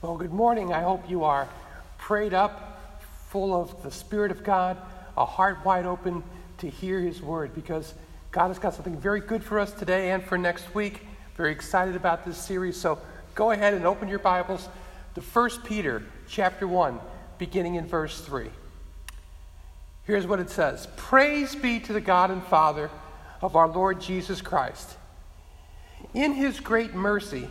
Well, good morning. I hope you are prayed up, full of the Spirit of God, a heart wide open to hear His word because God has got something very good for us today and for next week. Very excited about this series. So go ahead and open your Bibles to 1 Peter chapter 1, beginning in verse 3. Here's what it says Praise be to the God and Father of our Lord Jesus Christ. In His great mercy,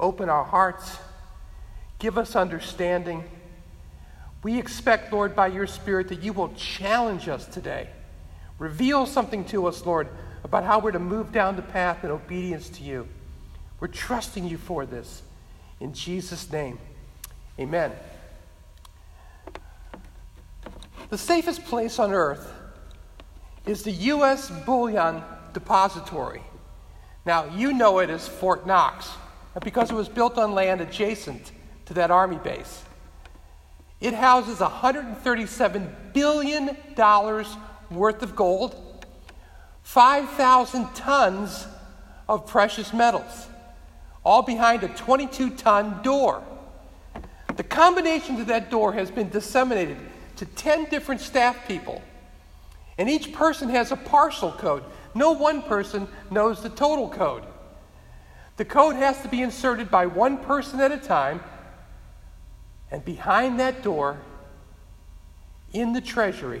Open our hearts. Give us understanding. We expect, Lord, by your Spirit, that you will challenge us today. Reveal something to us, Lord, about how we're to move down the path in obedience to you. We're trusting you for this. In Jesus' name, amen. The safest place on earth is the U.S. Bullion Depository. Now, you know it as Fort Knox because it was built on land adjacent to that army base. It houses $137 billion worth of gold, 5,000 tons of precious metals, all behind a 22 ton door. The combination to that door has been disseminated to 10 different staff people, and each person has a parcel code. No one person knows the total code. The code has to be inserted by one person at a time, and behind that door, in the treasury,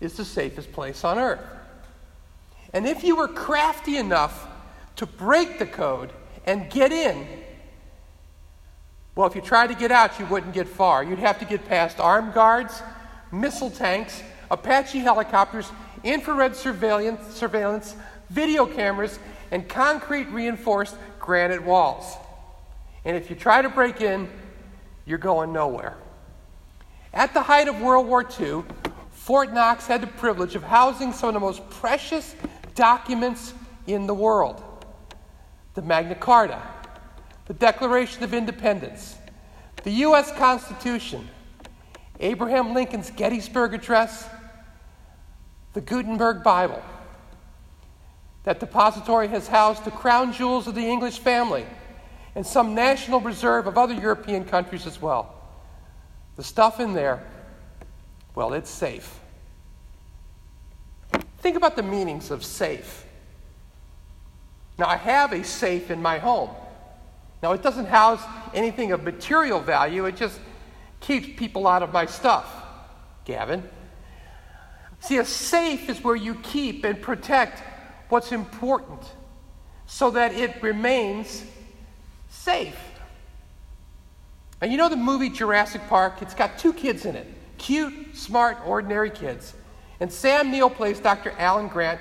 is the safest place on earth. And if you were crafty enough to break the code and get in, well, if you tried to get out, you wouldn't get far. You'd have to get past armed guards, missile tanks, Apache helicopters, infrared surveillance, surveillance video cameras, and concrete reinforced granite walls. And if you try to break in, you're going nowhere. At the height of World War II, Fort Knox had the privilege of housing some of the most precious documents in the world the Magna Carta, the Declaration of Independence, the U.S. Constitution, Abraham Lincoln's Gettysburg Address, the Gutenberg Bible. That depository has housed the crown jewels of the English family and some national reserve of other European countries as well. The stuff in there, well, it's safe. Think about the meanings of safe. Now, I have a safe in my home. Now, it doesn't house anything of material value, it just keeps people out of my stuff. Gavin. See, a safe is where you keep and protect what's important so that it remains safe. And you know the movie Jurassic Park? It's got two kids in it cute, smart, ordinary kids. And Sam Neill plays Dr. Alan Grant,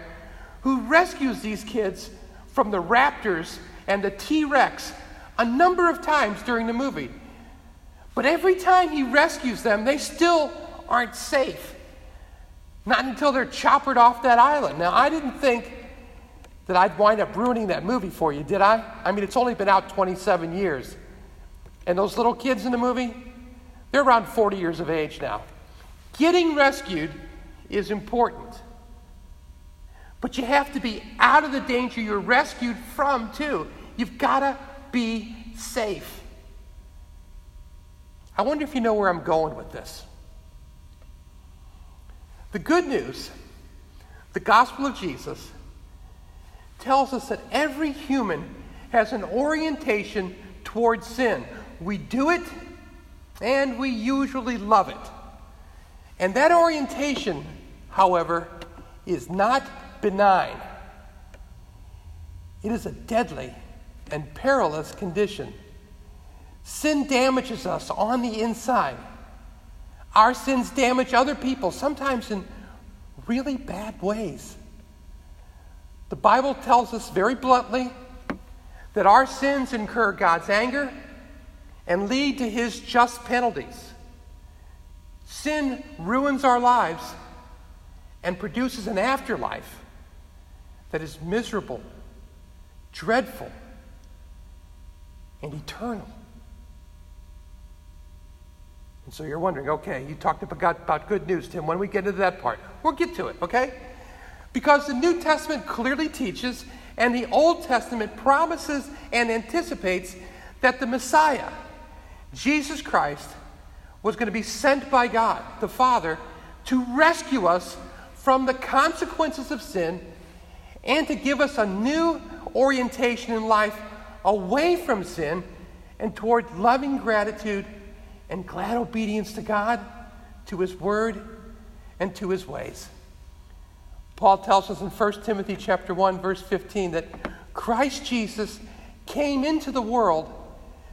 who rescues these kids from the raptors and the T Rex a number of times during the movie. But every time he rescues them, they still aren't safe. Not until they're choppered off that island. Now, I didn't think that I'd wind up ruining that movie for you, did I? I mean, it's only been out 27 years. And those little kids in the movie, they're around 40 years of age now. Getting rescued is important. But you have to be out of the danger you're rescued from, too. You've got to be safe. I wonder if you know where I'm going with this. The good news, the gospel of Jesus, tells us that every human has an orientation towards sin. We do it, and we usually love it. And that orientation, however, is not benign. It is a deadly and perilous condition. Sin damages us on the inside. Our sins damage other people, sometimes in really bad ways. The Bible tells us very bluntly that our sins incur God's anger and lead to his just penalties. Sin ruins our lives and produces an afterlife that is miserable, dreadful, and eternal. And so you're wondering, okay, you talked about, good news, Tim. When we get into that part, we'll get to it, okay? Because the New Testament clearly teaches, and the Old Testament promises and anticipates that the Messiah, Jesus Christ, was going to be sent by God, the Father, to rescue us from the consequences of sin and to give us a new orientation in life away from sin and toward loving gratitude and glad obedience to God, to His Word, and to His ways. Paul tells us in 1 Timothy chapter 1 verse 15 that Christ Jesus came into the world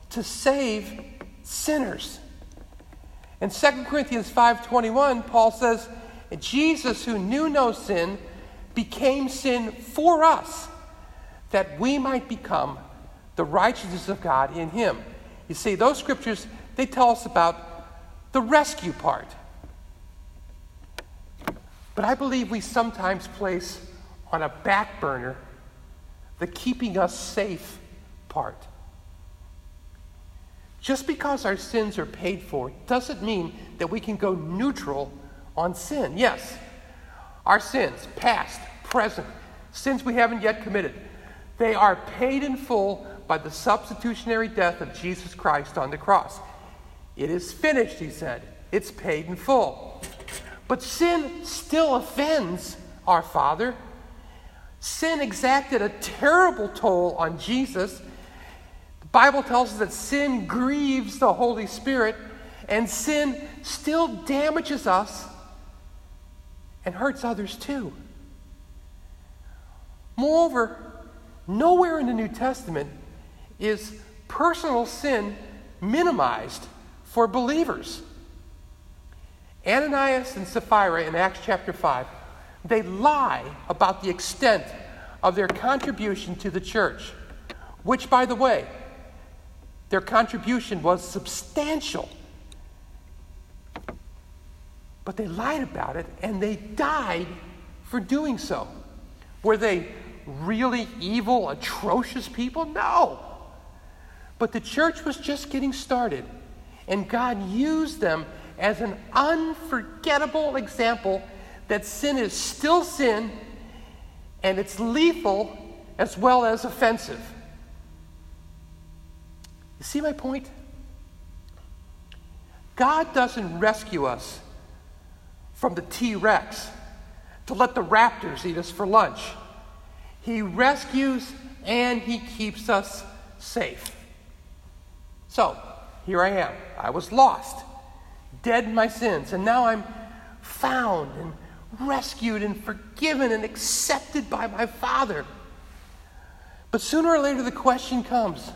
to save sinners. In 2 Corinthians 5:21, Paul says, Jesus who knew no sin became sin for us that we might become the righteousness of God in him. You see, those scriptures they tell us about the rescue part. But I believe we sometimes place on a back burner the keeping us safe part. Just because our sins are paid for doesn't mean that we can go neutral on sin. Yes, our sins, past, present, sins we haven't yet committed, they are paid in full by the substitutionary death of Jesus Christ on the cross. It is finished, he said. It's paid in full. But sin still offends our Father. Sin exacted a terrible toll on Jesus. The Bible tells us that sin grieves the Holy Spirit, and sin still damages us and hurts others too. Moreover, nowhere in the New Testament is personal sin minimized for believers. Ananias and Sapphira in Acts chapter 5, they lie about the extent of their contribution to the church, which, by the way, their contribution was substantial. But they lied about it and they died for doing so. Were they really evil, atrocious people? No. But the church was just getting started. And God used them as an unforgettable example that sin is still sin and it's lethal as well as offensive. You see my point? God doesn't rescue us from the T Rex to let the raptors eat us for lunch. He rescues and He keeps us safe. So, here I am. I was lost, dead in my sins, and now I'm found and rescued and forgiven and accepted by my Father. But sooner or later, the question comes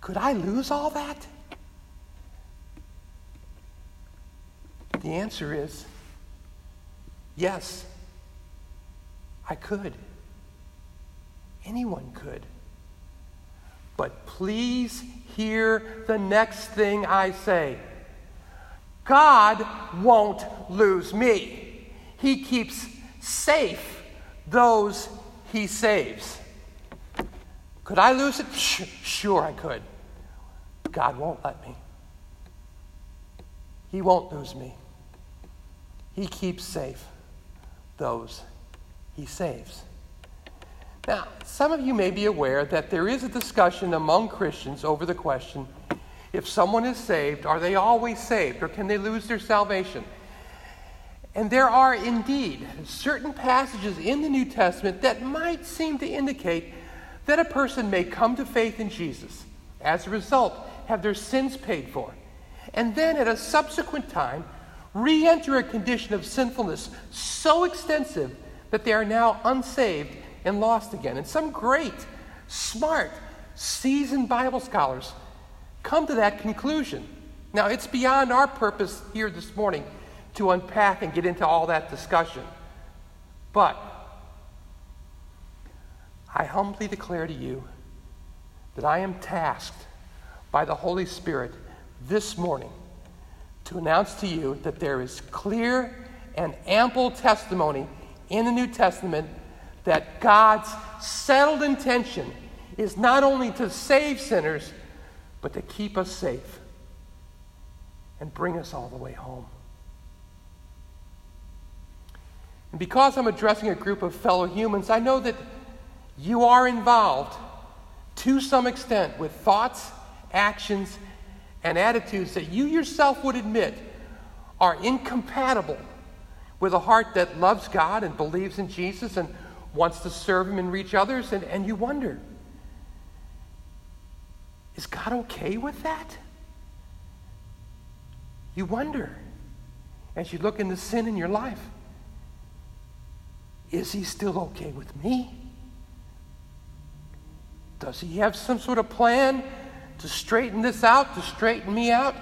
could I lose all that? The answer is yes, I could. Anyone could. But please hear the next thing I say God won't lose me, He keeps safe those He saves. Could I lose it? Sure, I could. God won't let me. He won't lose me. He keeps safe those he saves. Now, some of you may be aware that there is a discussion among Christians over the question if someone is saved, are they always saved or can they lose their salvation? And there are indeed certain passages in the New Testament that might seem to indicate that a person may come to faith in Jesus, as a result, have their sins paid for, and then at a subsequent time re enter a condition of sinfulness so extensive that they are now unsaved and lost again. And some great, smart, seasoned Bible scholars come to that conclusion. Now, it's beyond our purpose here this morning to unpack and get into all that discussion. But I humbly declare to you that I am tasked by the Holy Spirit this morning to announce to you that there is clear and ample testimony in the New Testament that God's settled intention is not only to save sinners, but to keep us safe and bring us all the way home. And because I'm addressing a group of fellow humans, I know that you are involved to some extent with thoughts, actions, and attitudes that you yourself would admit are incompatible with a heart that loves God and believes in Jesus and wants to serve Him and reach others. And, and you wonder, is God okay with that? You wonder as you look into sin in your life, is He still okay with me? Does He have some sort of plan to straighten this out, to straighten me out?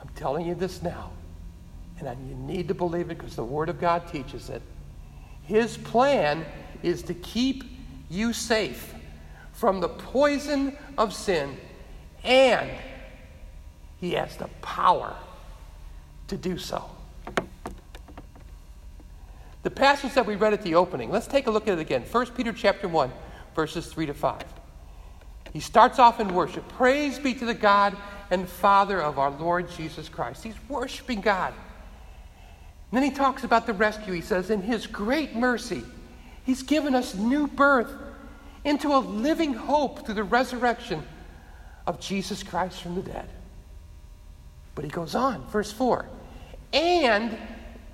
I'm telling you this now, and you need to believe it because the Word of God teaches it. His plan is to keep you safe from the poison of sin, and He has the power to do so. The passage that we read at the opening, let's take a look at it again. 1 Peter chapter 1, verses 3 to 5. He starts off in worship. Praise be to the God and Father of our Lord Jesus Christ. He's worshiping God. And then he talks about the rescue. He says, In his great mercy, he's given us new birth into a living hope through the resurrection of Jesus Christ from the dead. But he goes on, verse 4 and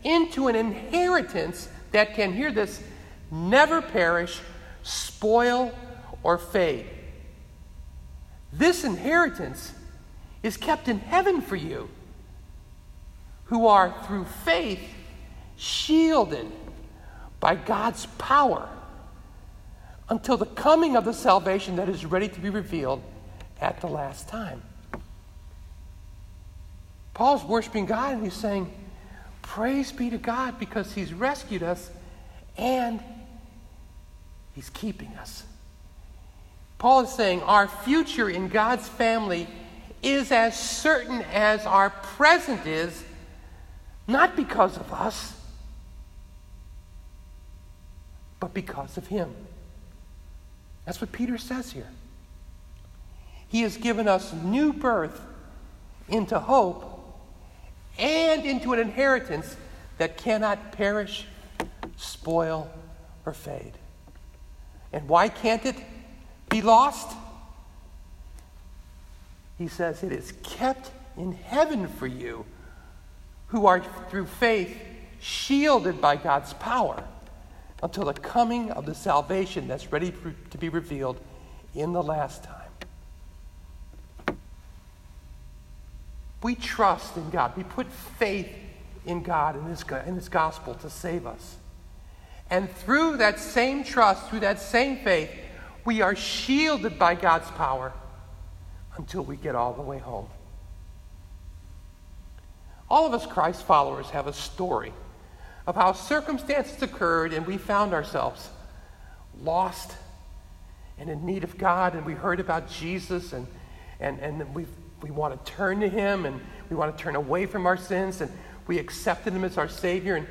into an inheritance that can, hear this, never perish, spoil, or fade. This inheritance is kept in heaven for you, who are through faith shielded by God's power until the coming of the salvation that is ready to be revealed at the last time. Paul's worshiping God and he's saying, Praise be to God because he's rescued us and he's keeping us. Paul is saying our future in God's family is as certain as our present is, not because of us, but because of him. That's what Peter says here. He has given us new birth into hope and into an inheritance that cannot perish, spoil, or fade. And why can't it be lost? He says it is kept in heaven for you who are through faith shielded by God's power until the coming of the salvation that's ready to be revealed in the last time. We trust in God. We put faith in God and His, in His gospel to save us. And through that same trust, through that same faith, we are shielded by God's power until we get all the way home. All of us Christ followers have a story of how circumstances occurred and we found ourselves lost and in need of God, and we heard about Jesus, and, and, and we, we want to turn to Him, and we want to turn away from our sins, and we accepted Him as our Savior and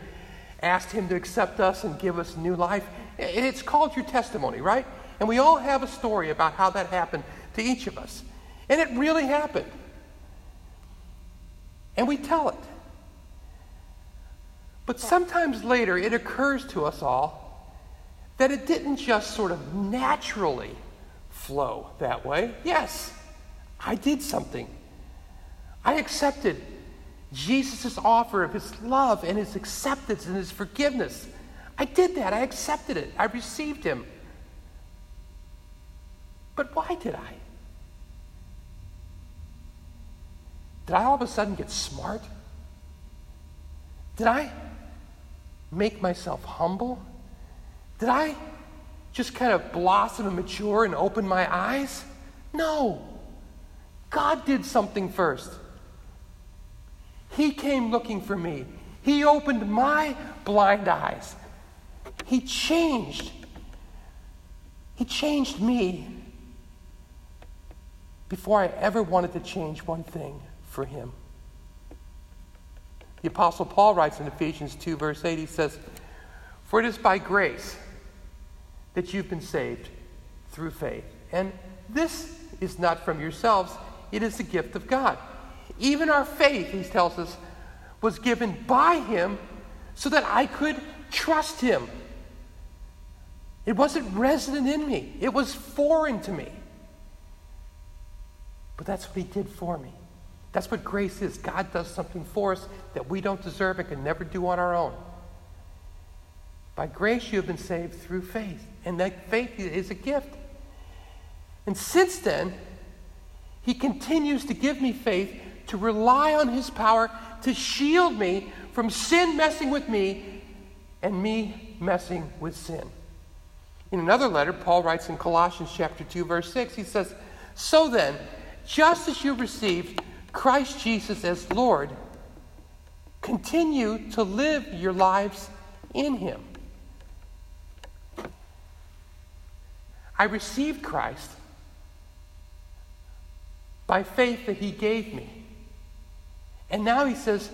asked Him to accept us and give us new life. It's called your testimony, right? And we all have a story about how that happened to each of us. And it really happened. And we tell it. But sometimes later it occurs to us all that it didn't just sort of naturally flow that way. Yes, I did something. I accepted Jesus' offer of his love and his acceptance and his forgiveness. I did that. I accepted it. I received him. But why did I? Did I all of a sudden get smart? Did I make myself humble? Did I just kind of blossom and mature and open my eyes? No. God did something first. He came looking for me. He opened my blind eyes. He changed He changed me before I ever wanted to change one thing for Him. The Apostle Paul writes in Ephesians 2, verse 8, he says, For it is by grace that you've been saved through faith. And this is not from yourselves, it is the gift of God. Even our faith, he tells us, was given by Him so that I could trust Him. It wasn't resident in me, it was foreign to me. But that's what He did for me. That's what grace is. God does something for us that we don't deserve and can never do on our own. By grace, you have been saved through faith, and that faith is a gift. And since then, He continues to give me faith to rely on His power to shield me from sin messing with me and me messing with sin. In another letter, Paul writes in Colossians chapter 2 verse 6, he says, "So then, just as you received Christ Jesus as Lord, continue to live your lives in him." I received Christ by faith that he gave me. And now he says,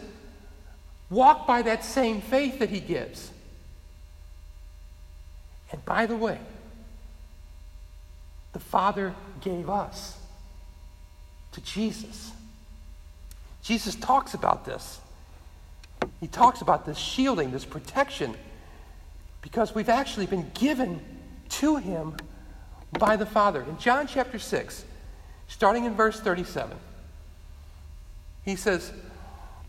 walk by that same faith that he gives. And by the way, the Father gave us to Jesus. Jesus talks about this. He talks about this shielding, this protection, because we've actually been given to him by the Father. In John chapter 6, starting in verse 37, he says,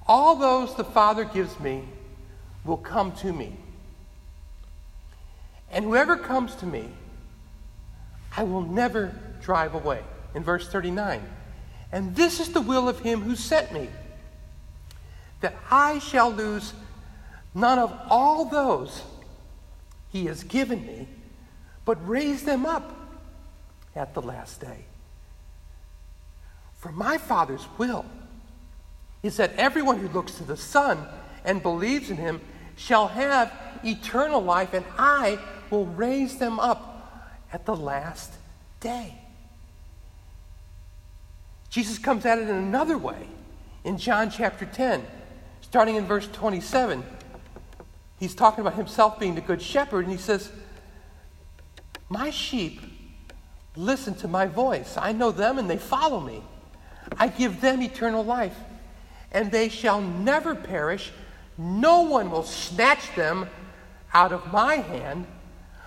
All those the Father gives me will come to me. And whoever comes to me, I will never drive away. In verse 39, and this is the will of him who sent me, that I shall lose none of all those he has given me, but raise them up at the last day. For my Father's will is that everyone who looks to the Son and believes in him shall have eternal life, and I will raise them up at the last day. Jesus comes at it in another way in John chapter 10, starting in verse 27. He's talking about himself being the good shepherd, and he says, My sheep listen to my voice. I know them, and they follow me. I give them eternal life and they shall never perish. No one will snatch them out of my hand.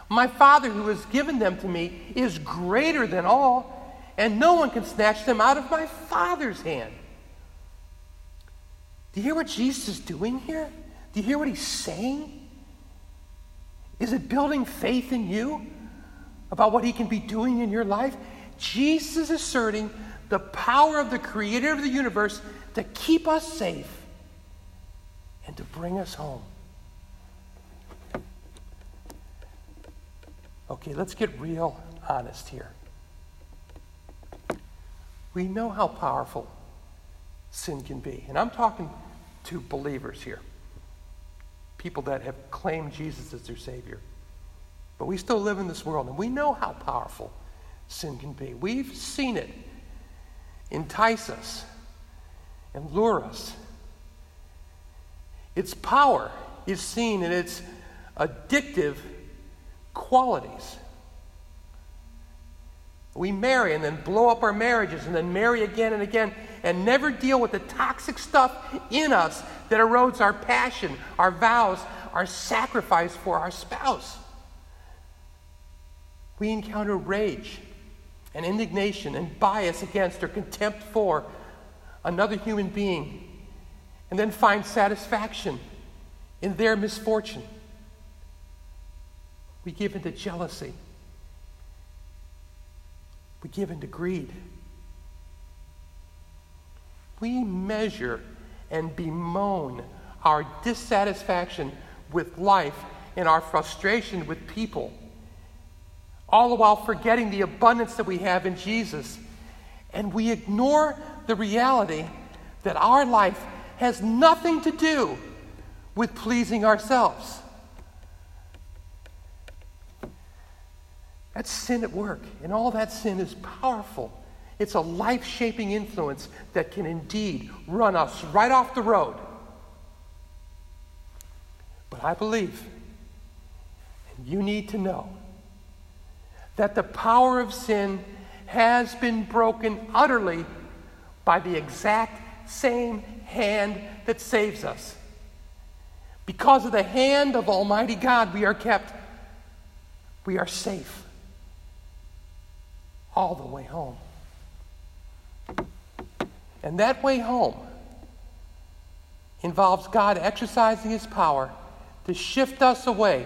My Father, who has given them to me, is greater than all, and no one can snatch them out of my Father's hand. Do you hear what Jesus is doing here? Do you hear what he's saying? Is it building faith in you about what he can be doing in your life? Jesus is asserting the power of the creator of the universe to keep us safe and to bring us home. Okay, let's get real honest here. We know how powerful sin can be. And I'm talking to believers here, people that have claimed Jesus as their Savior. But we still live in this world, and we know how powerful sin can be. We've seen it entice us and lure us. Its power is seen in its addictive qualities. We marry and then blow up our marriages and then marry again and again and never deal with the toxic stuff in us that erodes our passion, our vows, our sacrifice for our spouse. We encounter rage and indignation and bias against or contempt for another human being and then find satisfaction in their misfortune. We give into jealousy. We give into greed. We measure and bemoan our dissatisfaction with life and our frustration with people, all the while forgetting the abundance that we have in Jesus. And we ignore the reality that our life has nothing to do with pleasing ourselves. That's sin at work. And all that sin is powerful. It's a life shaping influence that can indeed run us right off the road. But I believe, and you need to know, that the power of sin has been broken utterly by the exact same hand that saves us. Because of the hand of Almighty God, we are kept, we are safe all the way home. And that way home involves God exercising His power to shift us away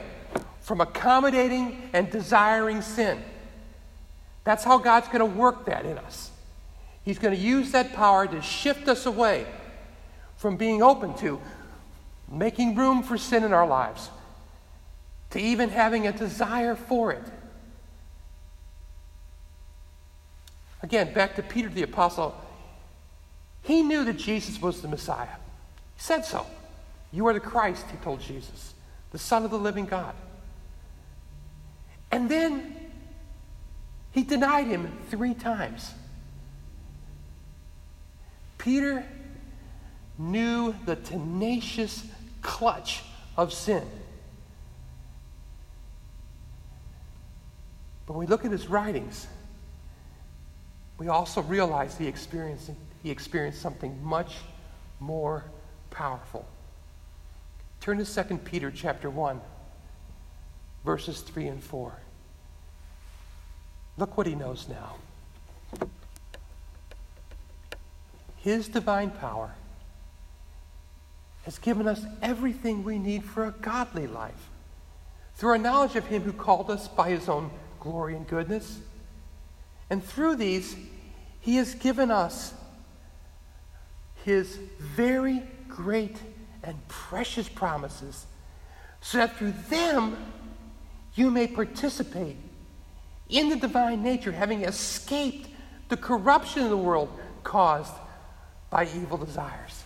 from accommodating and desiring sin. That's how God's going to work that in us. He's going to use that power to shift us away from being open to making room for sin in our lives to even having a desire for it. Again, back to Peter the Apostle. He knew that Jesus was the Messiah. He said so. You are the Christ, he told Jesus, the Son of the living God. And then he denied him three times. Peter knew the tenacious clutch of sin. But when we look at his writings, we also realize he experienced, he experienced something much more powerful. Turn to 2 Peter chapter 1, verses 3 and 4. Look what he knows now. His divine power has given us everything we need for a godly life through our knowledge of him who called us by his own glory and goodness. And through these, he has given us his very great and precious promises so that through them you may participate in the divine nature, having escaped the corruption of the world caused by evil desires.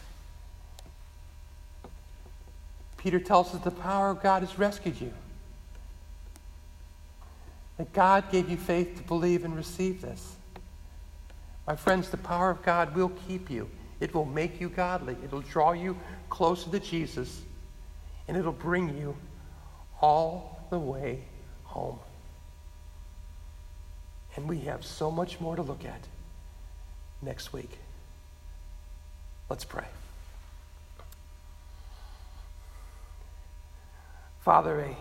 Peter tells us the power of God has rescued you. That God gave you faith to believe and receive this. My friends, the power of God will keep you. It will make you godly. It'll draw you closer to Jesus, and it'll bring you all the way home. And we have so much more to look at next week. Let's pray. Father, a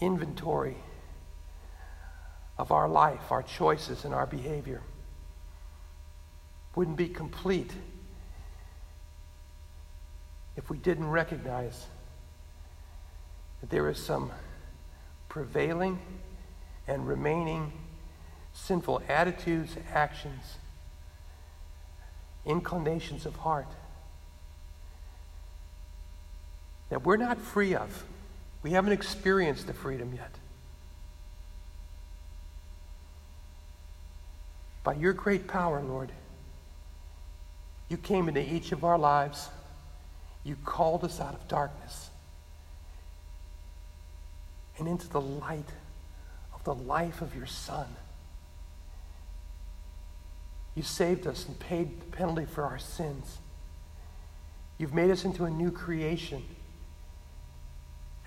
inventory of our life, our choices, and our behavior wouldn't be complete if we didn't recognize that there is some prevailing and remaining sinful attitudes, actions, inclinations of heart that we're not free of. We haven't experienced the freedom yet. By your great power, Lord, you came into each of our lives. You called us out of darkness and into the light of the life of your Son. You saved us and paid the penalty for our sins. You've made us into a new creation.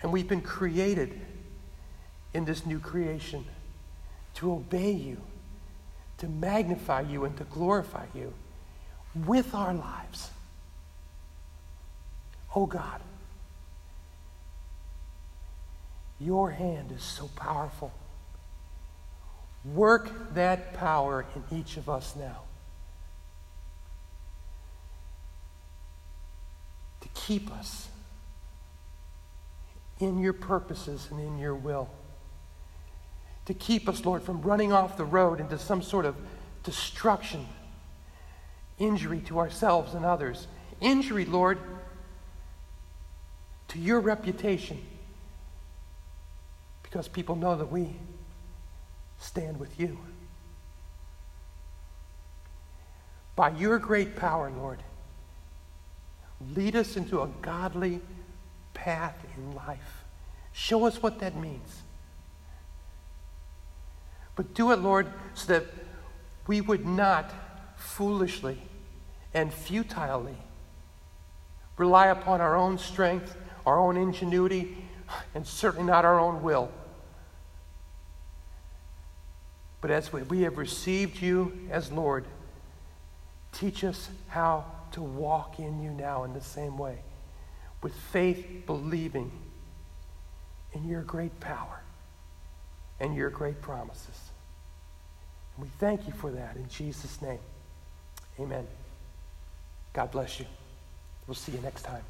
And we've been created in this new creation to obey you to magnify you and to glorify you with our lives. Oh God, your hand is so powerful. Work that power in each of us now. To keep us in your purposes and in your will to keep us, Lord, from running off the road into some sort of destruction, injury to ourselves and others. Injury, Lord, to your reputation. Because people know that we stand with you. By your great power, Lord, lead us into a godly path in life. Show us what that means. But do it, Lord, so that we would not foolishly and futilely rely upon our own strength, our own ingenuity, and certainly not our own will. But as we have received you as Lord, teach us how to walk in you now in the same way, with faith, believing in your great power and your great promises. We thank you for that in Jesus' name. Amen. God bless you. We'll see you next time.